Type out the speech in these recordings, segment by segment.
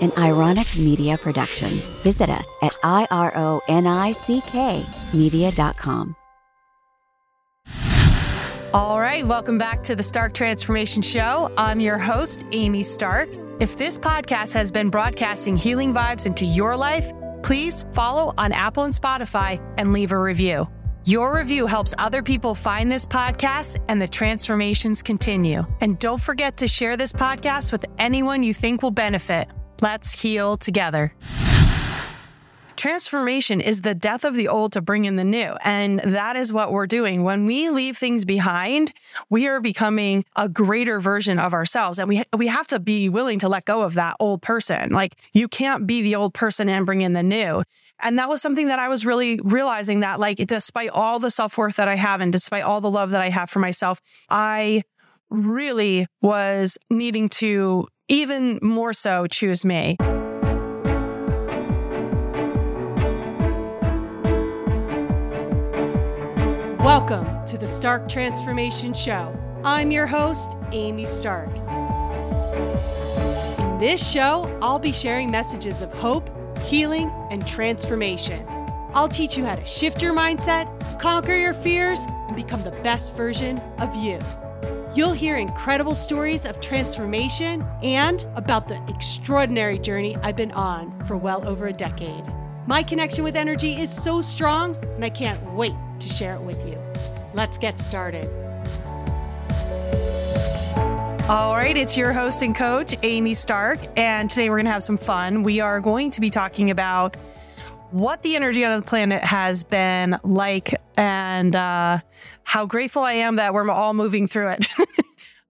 an Ironick Media production. Visit us at ironick media.com. All right, welcome back to the Stark Transformation Show. I'm your host, Amy Stark. If this podcast has been broadcasting healing vibes into your life, please follow on Apple and Spotify and leave a review. Your review helps other people find this podcast and the transformations continue. And don't forget to share this podcast with anyone you think will benefit. Let's heal together. Transformation is the death of the old to bring in the new. And that is what we're doing. When we leave things behind, we are becoming a greater version of ourselves. And we, we have to be willing to let go of that old person. Like you can't be the old person and bring in the new. And that was something that I was really realizing that, like, despite all the self worth that I have and despite all the love that I have for myself, I really was needing to even more so choose me. Welcome to the Stark Transformation Show. I'm your host, Amy Stark. In this show, I'll be sharing messages of hope, healing, and transformation. I'll teach you how to shift your mindset, conquer your fears, and become the best version of you. You'll hear incredible stories of transformation and about the extraordinary journey I've been on for well over a decade. My connection with energy is so strong, and I can't wait to share it with you. Let's get started. All right, it's your host and coach, Amy Stark, and today we're going to have some fun. We are going to be talking about what the energy on the planet has been like and uh, how grateful I am that we're all moving through it.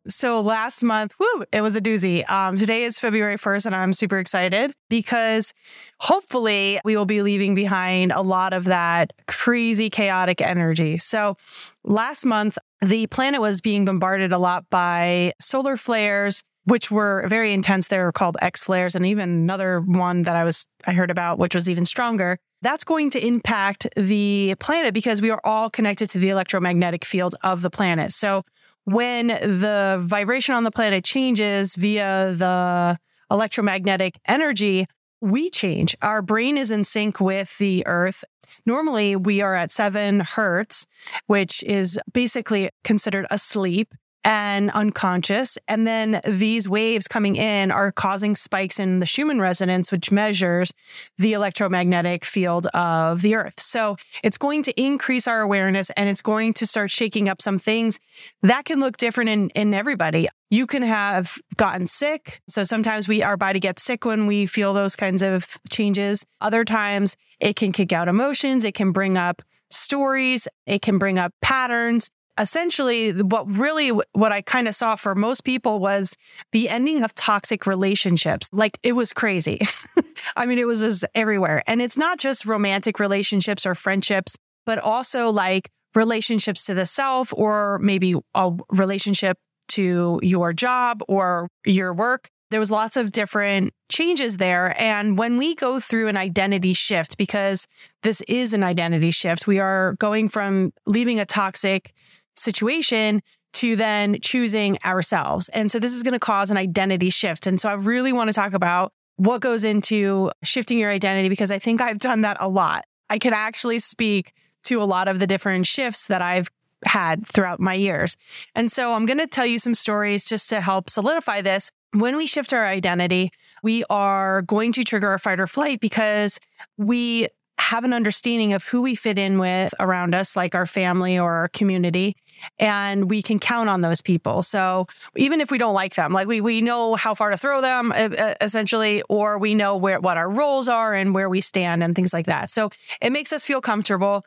So last month, whoo, it was a doozy. Um, today is February 1st, and I'm super excited because hopefully we will be leaving behind a lot of that crazy, chaotic energy. So last month, the planet was being bombarded a lot by solar flares, which were very intense. They were called X flares, and even another one that I was I heard about, which was even stronger. That's going to impact the planet because we are all connected to the electromagnetic field of the planet. So when the vibration on the planet changes via the electromagnetic energy, we change. Our brain is in sync with the earth. Normally, we are at seven hertz, which is basically considered asleep and unconscious. And then these waves coming in are causing spikes in the Schumann resonance, which measures the electromagnetic field of the earth. So it's going to increase our awareness and it's going to start shaking up some things that can look different in, in everybody. You can have gotten sick. So sometimes we our body gets sick when we feel those kinds of changes. Other times it can kick out emotions, it can bring up stories, it can bring up patterns essentially what really what I kind of saw for most people was the ending of toxic relationships. Like it was crazy. I mean, it was just everywhere. And it's not just romantic relationships or friendships, but also like relationships to the self or maybe a relationship to your job or your work. There was lots of different changes there. And when we go through an identity shift, because this is an identity shift, we are going from leaving a toxic situation to then choosing ourselves. And so this is going to cause an identity shift. And so I really want to talk about what goes into shifting your identity because I think I've done that a lot. I can actually speak to a lot of the different shifts that I've had throughout my years. And so I'm going to tell you some stories just to help solidify this. When we shift our identity, we are going to trigger our fight or flight because we have an understanding of who we fit in with around us, like our family or our community, and we can count on those people. So even if we don't like them, like we we know how far to throw them, essentially, or we know where what our roles are and where we stand and things like that. So it makes us feel comfortable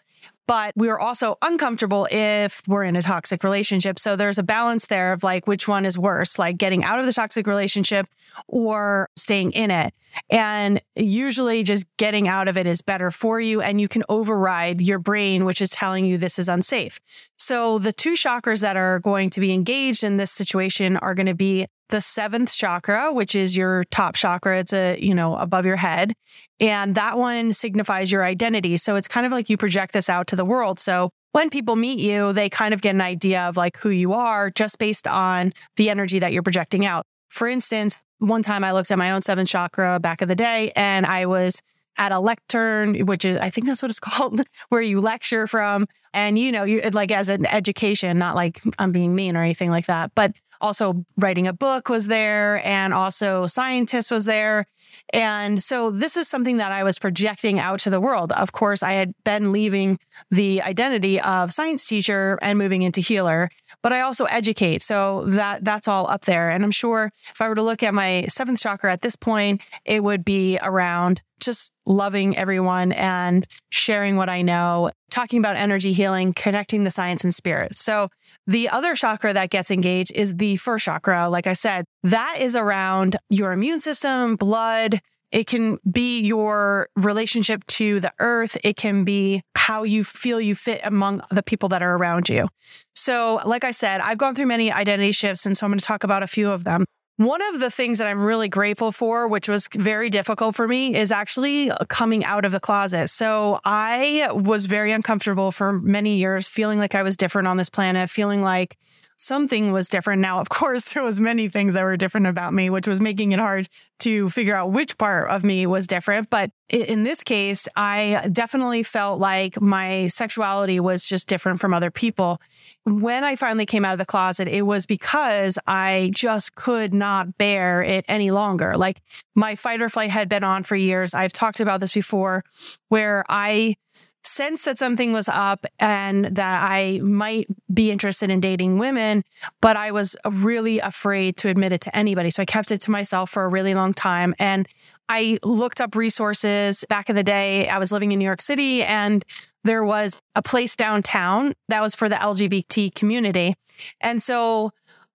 but we are also uncomfortable if we're in a toxic relationship. So there's a balance there of like which one is worse, like getting out of the toxic relationship or staying in it. And usually just getting out of it is better for you and you can override your brain which is telling you this is unsafe. So the two chakras that are going to be engaged in this situation are going to be the seventh chakra, which is your top chakra. It's a, you know, above your head. And that one signifies your identity. So it's kind of like you project this out to the world. So when people meet you, they kind of get an idea of like who you are just based on the energy that you're projecting out. For instance, one time I looked at my own seventh chakra back in the day and I was at a lectern, which is, I think that's what it's called, where you lecture from. And, you know, you like as an education, not like I'm being mean or anything like that, but also writing a book was there and also scientist was there. And so this is something that I was projecting out to the world. Of course, I had been leaving the identity of science teacher and moving into healer, but I also educate. So that that's all up there. And I'm sure if I were to look at my seventh chakra at this point, it would be around just loving everyone and sharing what I know, talking about energy healing, connecting the science and spirit. So the other chakra that gets engaged is the first chakra. Like I said, that is around your immune system, blood. It can be your relationship to the earth. It can be how you feel you fit among the people that are around you. So, like I said, I've gone through many identity shifts, and so I'm going to talk about a few of them. One of the things that I'm really grateful for, which was very difficult for me, is actually coming out of the closet. So I was very uncomfortable for many years, feeling like I was different on this planet, feeling like something was different. Now, of course, there was many things that were different about me, which was making it hard to figure out which part of me was different. But in this case, I definitely felt like my sexuality was just different from other people. When I finally came out of the closet, it was because I just could not bear it any longer. Like my fight or flight had been on for years. I've talked about this before, where I sense that something was up and that I might be interested in dating women, but I was really afraid to admit it to anybody. So I kept it to myself for a really long time. And I looked up resources back in the day. I was living in New York City and there was a place downtown that was for the LGBT community. And so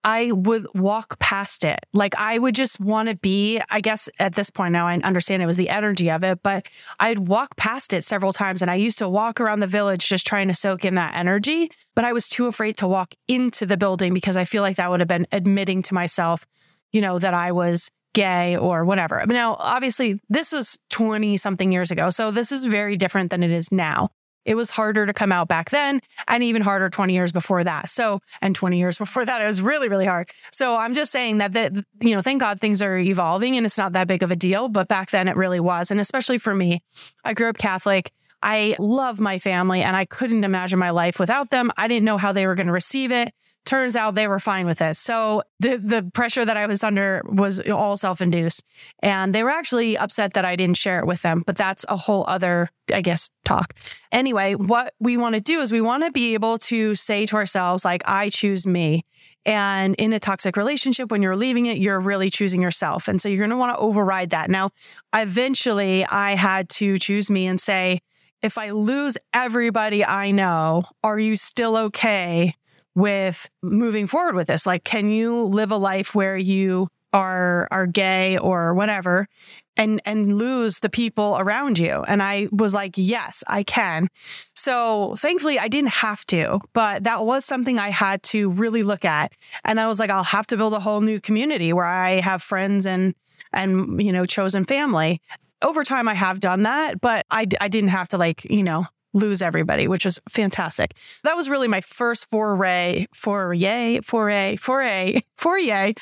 I would walk past it. Like I would just want to be, I guess at this point now I understand it was the energy of it, but I'd walk past it several times and I used to walk around the village just trying to soak in that energy, but I was too afraid to walk into the building because I feel like that would have been admitting to myself, you know, that I was gay or whatever. Now, obviously, this was 20 something years ago. So this is very different than it is now. It was harder to come out back then and even harder 20 years before that. So, and 20 years before that, it was really, really hard. So I'm just saying that, that, you know, thank God things are evolving and it's not that big of a deal. But back then it really was. And especially for me, I grew up Catholic. I love my family and I couldn't imagine my life without them. I didn't know how they were going to receive it turns out they were fine with it. So the the pressure that I was under was all self-induced. And they were actually upset that I didn't share it with them, but that's a whole other I guess talk. Anyway, what we want to do is we want to be able to say to ourselves like I choose me. And in a toxic relationship, when you're leaving it, you're really choosing yourself. And so you're going to want to override that. Now, eventually, I had to choose me and say, if I lose everybody I know, are you still okay with moving forward with this. Like, can you live a life where you are are gay or whatever and and lose the people around you? And i was like yes i can. So thankfully i didn't have to but that was something i had to really look at. And i was like i'll have to build a whole new community where i have friends and and you know chosen family. Over time i have done that but i i didn't have to like you know lose everybody, which was fantastic. That was really my first foray, foray, foray, foray, foray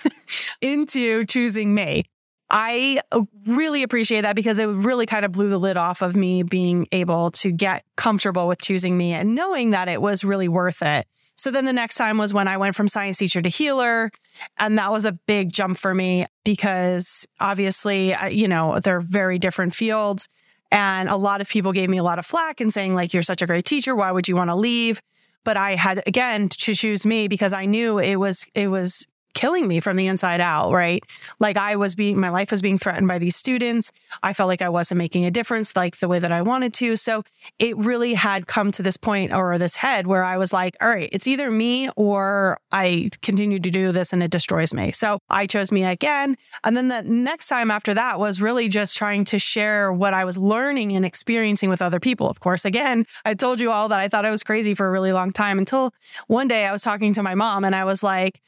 into choosing me. I really appreciate that because it really kind of blew the lid off of me being able to get comfortable with choosing me and knowing that it was really worth it. So then the next time was when I went from science teacher to healer. And that was a big jump for me because obviously, you know, they're very different fields. And a lot of people gave me a lot of flack and saying, like, you're such a great teacher. Why would you want to leave? But I had again to choose me because I knew it was it was killing me from the inside out, right? Like I was being, my life was being threatened by these students. I felt like I wasn't making a difference like the way that I wanted to. So it really had come to this point or this head where I was like, all right, it's either me or I continue to do this and it destroys me. So I chose me again. And then the next time after that was really just trying to share what I was learning and experiencing with other people. Of course, again, I told you all that I thought I was crazy for a really long time until one day I was talking to my mom and I was like,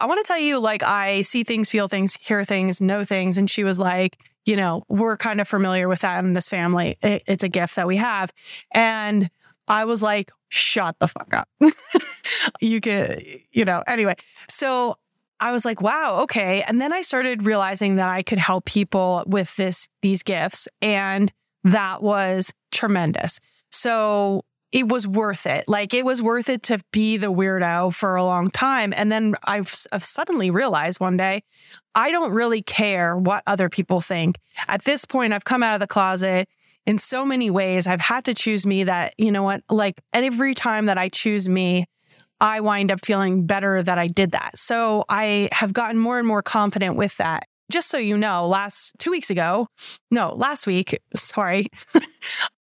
I want to tell you, like, I see things, feel things, hear things, know things. And she was like, you know, we're kind of familiar with that in this family. It, it's a gift that we have. And I was like, shut the fuck up. you could, you know, anyway. So I was like, wow, okay. And then I started realizing that I could help people with this these gifts and that was tremendous. So it was worth it. Like it was worth it to be the weirdo for a long time. And then I've, I've, suddenly realized one day, I don't really care what other people think. At this point, I've come out of the closet in so many ways. I've had to choose me that, you know what, like every time that I choose me, I wind up feeling better that I did that. So I have gotten more and more confident with that. Just so you know, last two weeks ago, no, last week, sorry,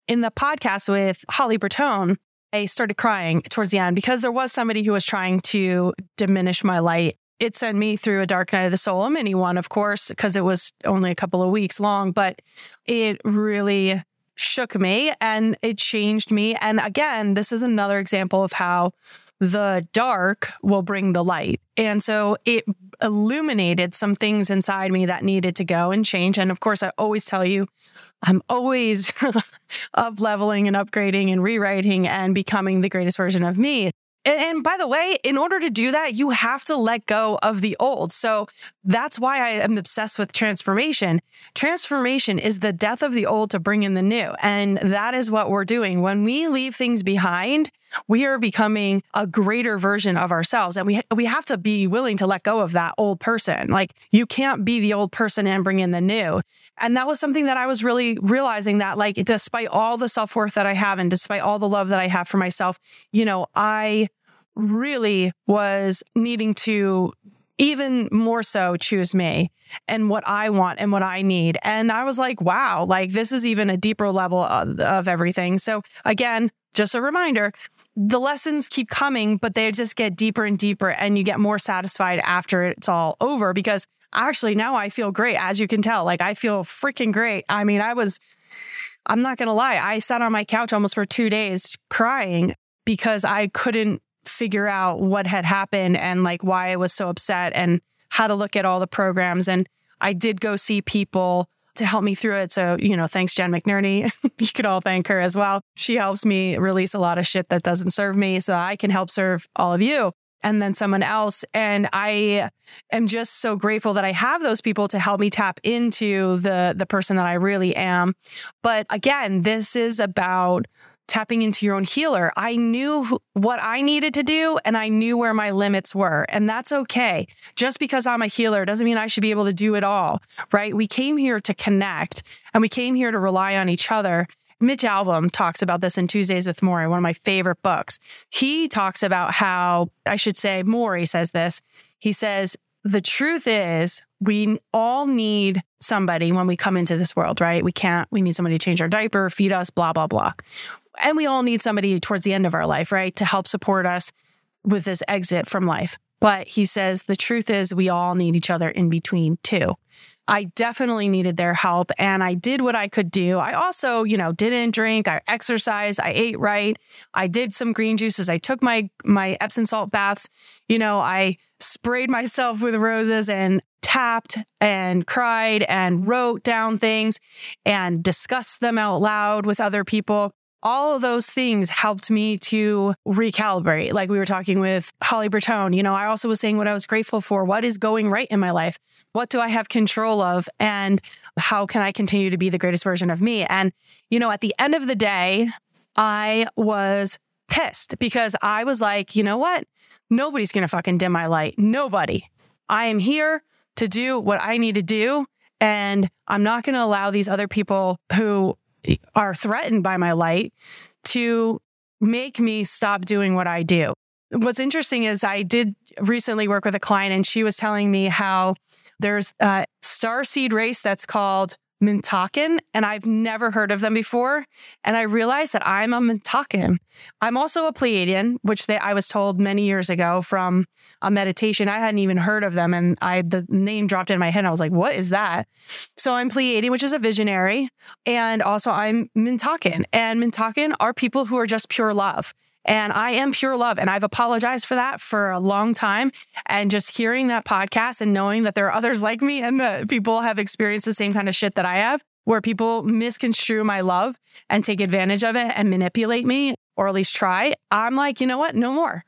in the podcast with Holly Bertone, I started crying towards the end because there was somebody who was trying to diminish my light. It sent me through a dark night of the soul, a mini one, of course, because it was only a couple of weeks long, but it really shook me and it changed me. And again, this is another example of how the dark will bring the light. And so it illuminated some things inside me that needed to go and change. And of course, I always tell you, I'm always up leveling and upgrading and rewriting and becoming the greatest version of me. And, by the way, in order to do that, you have to let go of the old. So that's why I am obsessed with transformation. Transformation is the death of the old to bring in the new. And that is what we're doing. When we leave things behind, we are becoming a greater version of ourselves. And we, we have to be willing to let go of that old person. Like you can't be the old person and bring in the new. And that was something that I was really realizing that, like, despite all the self worth that I have and despite all the love that I have for myself, you know, I really was needing to even more so choose me and what I want and what I need. And I was like, wow, like this is even a deeper level of, of everything. So, again, just a reminder the lessons keep coming, but they just get deeper and deeper, and you get more satisfied after it's all over because actually now I feel great. As you can tell, like I feel freaking great. I mean, I was, I'm not going to lie, I sat on my couch almost for two days crying because I couldn't figure out what had happened and like why I was so upset and how to look at all the programs. And I did go see people to help me through it. So, you know, thanks, Jen McNerney. you could all thank her as well. She helps me release a lot of shit that doesn't serve me so I can help serve all of you and then someone else. And I am just so grateful that I have those people to help me tap into the the person that I really am. But again, this is about tapping into your own healer. I knew what I needed to do and I knew where my limits were. And that's okay. Just because I'm a healer doesn't mean I should be able to do it all, right? We came here to connect and we came here to rely on each other. Mitch Albom talks about this in Tuesdays with Morrie, one of my favorite books. He talks about how, I should say, Morrie says this. He says, the truth is, we all need somebody when we come into this world, right? We can't, we need somebody to change our diaper, feed us, blah, blah, blah. And we all need somebody towards the end of our life, right? To help support us with this exit from life. But he says the truth is, we all need each other in between too. I definitely needed their help and I did what I could do. I also, you know, didn't drink, I exercised, I ate right. I did some green juices. I took my my Epsom salt baths. You know, I sprayed myself with roses and tapped and cried and wrote down things and discussed them out loud with other people all of those things helped me to recalibrate. Like we were talking with Holly Bertone, you know, I also was saying what I was grateful for. What is going right in my life? What do I have control of? And how can I continue to be the greatest version of me? And, you know, at the end of the day, I was pissed because I was like, you know what? Nobody's going to fucking dim my light. Nobody. I am here to do what I need to do. And I'm not going to allow these other people who are threatened by my light to make me stop doing what I do. What's interesting is I did recently work with a client and she was telling me how there's a star seed race that's called Mintakan, and I've never heard of them before. And I realized that I'm a Mintakan. I'm also a Pleiadian, which they, I was told many years ago from a meditation. I hadn't even heard of them, and I the name dropped in my head. I was like, "What is that?" So I'm Pleiadian, which is a visionary, and also I'm Mintakan. And Mintakan are people who are just pure love. And I am pure love. And I've apologized for that for a long time. And just hearing that podcast and knowing that there are others like me and that people have experienced the same kind of shit that I have, where people misconstrue my love and take advantage of it and manipulate me, or at least try, I'm like, you know what? No more.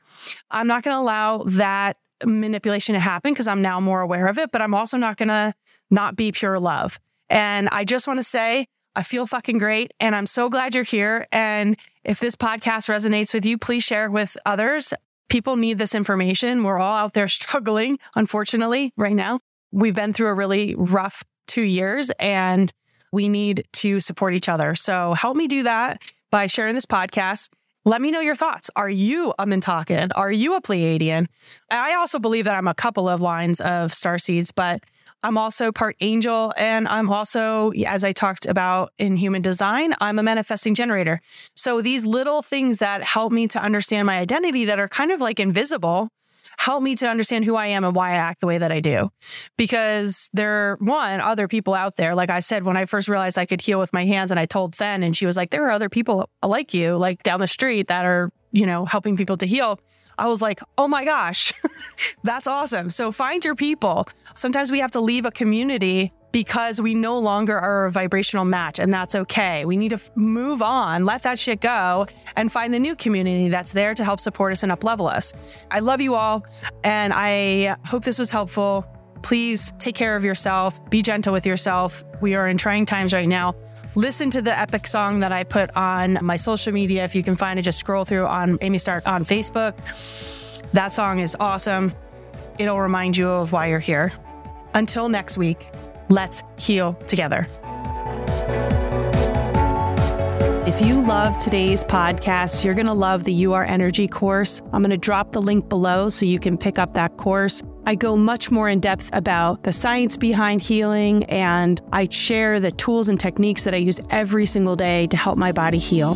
I'm not going to allow that manipulation to happen because I'm now more aware of it, but I'm also not going to not be pure love. And I just want to say, I feel fucking great and I'm so glad you're here. And if this podcast resonates with you, please share it with others. People need this information. We're all out there struggling, unfortunately, right now. We've been through a really rough two years and we need to support each other. So help me do that by sharing this podcast. Let me know your thoughts. Are you a Mintakan? Are you a Pleiadian? I also believe that I'm a couple of lines of star seeds, but I'm also part angel. And I'm also, as I talked about in human design, I'm a manifesting generator. So these little things that help me to understand my identity that are kind of like invisible help me to understand who I am and why I act the way that I do. Because there are one, other people out there. Like I said, when I first realized I could heal with my hands and I told Fen and she was like, there are other people like you, like down the street that are, you know, helping people to heal. I was like, oh my gosh, that's awesome. So find your people. Sometimes we have to leave a community because we no longer are a vibrational match, and that's okay. We need to move on, let that shit go, and find the new community that's there to help support us and uplevel us. I love you all, and I hope this was helpful. Please take care of yourself, be gentle with yourself. We are in trying times right now. Listen to the epic song that I put on my social media. If you can find it, just scroll through on Amy Stark on Facebook. That song is awesome. It'll remind you of why you're here. Until next week, let's heal together. If you love today's podcast, you're going to love the You Are Energy course. I'm going to drop the link below so you can pick up that course. I go much more in depth about the science behind healing, and I share the tools and techniques that I use every single day to help my body heal.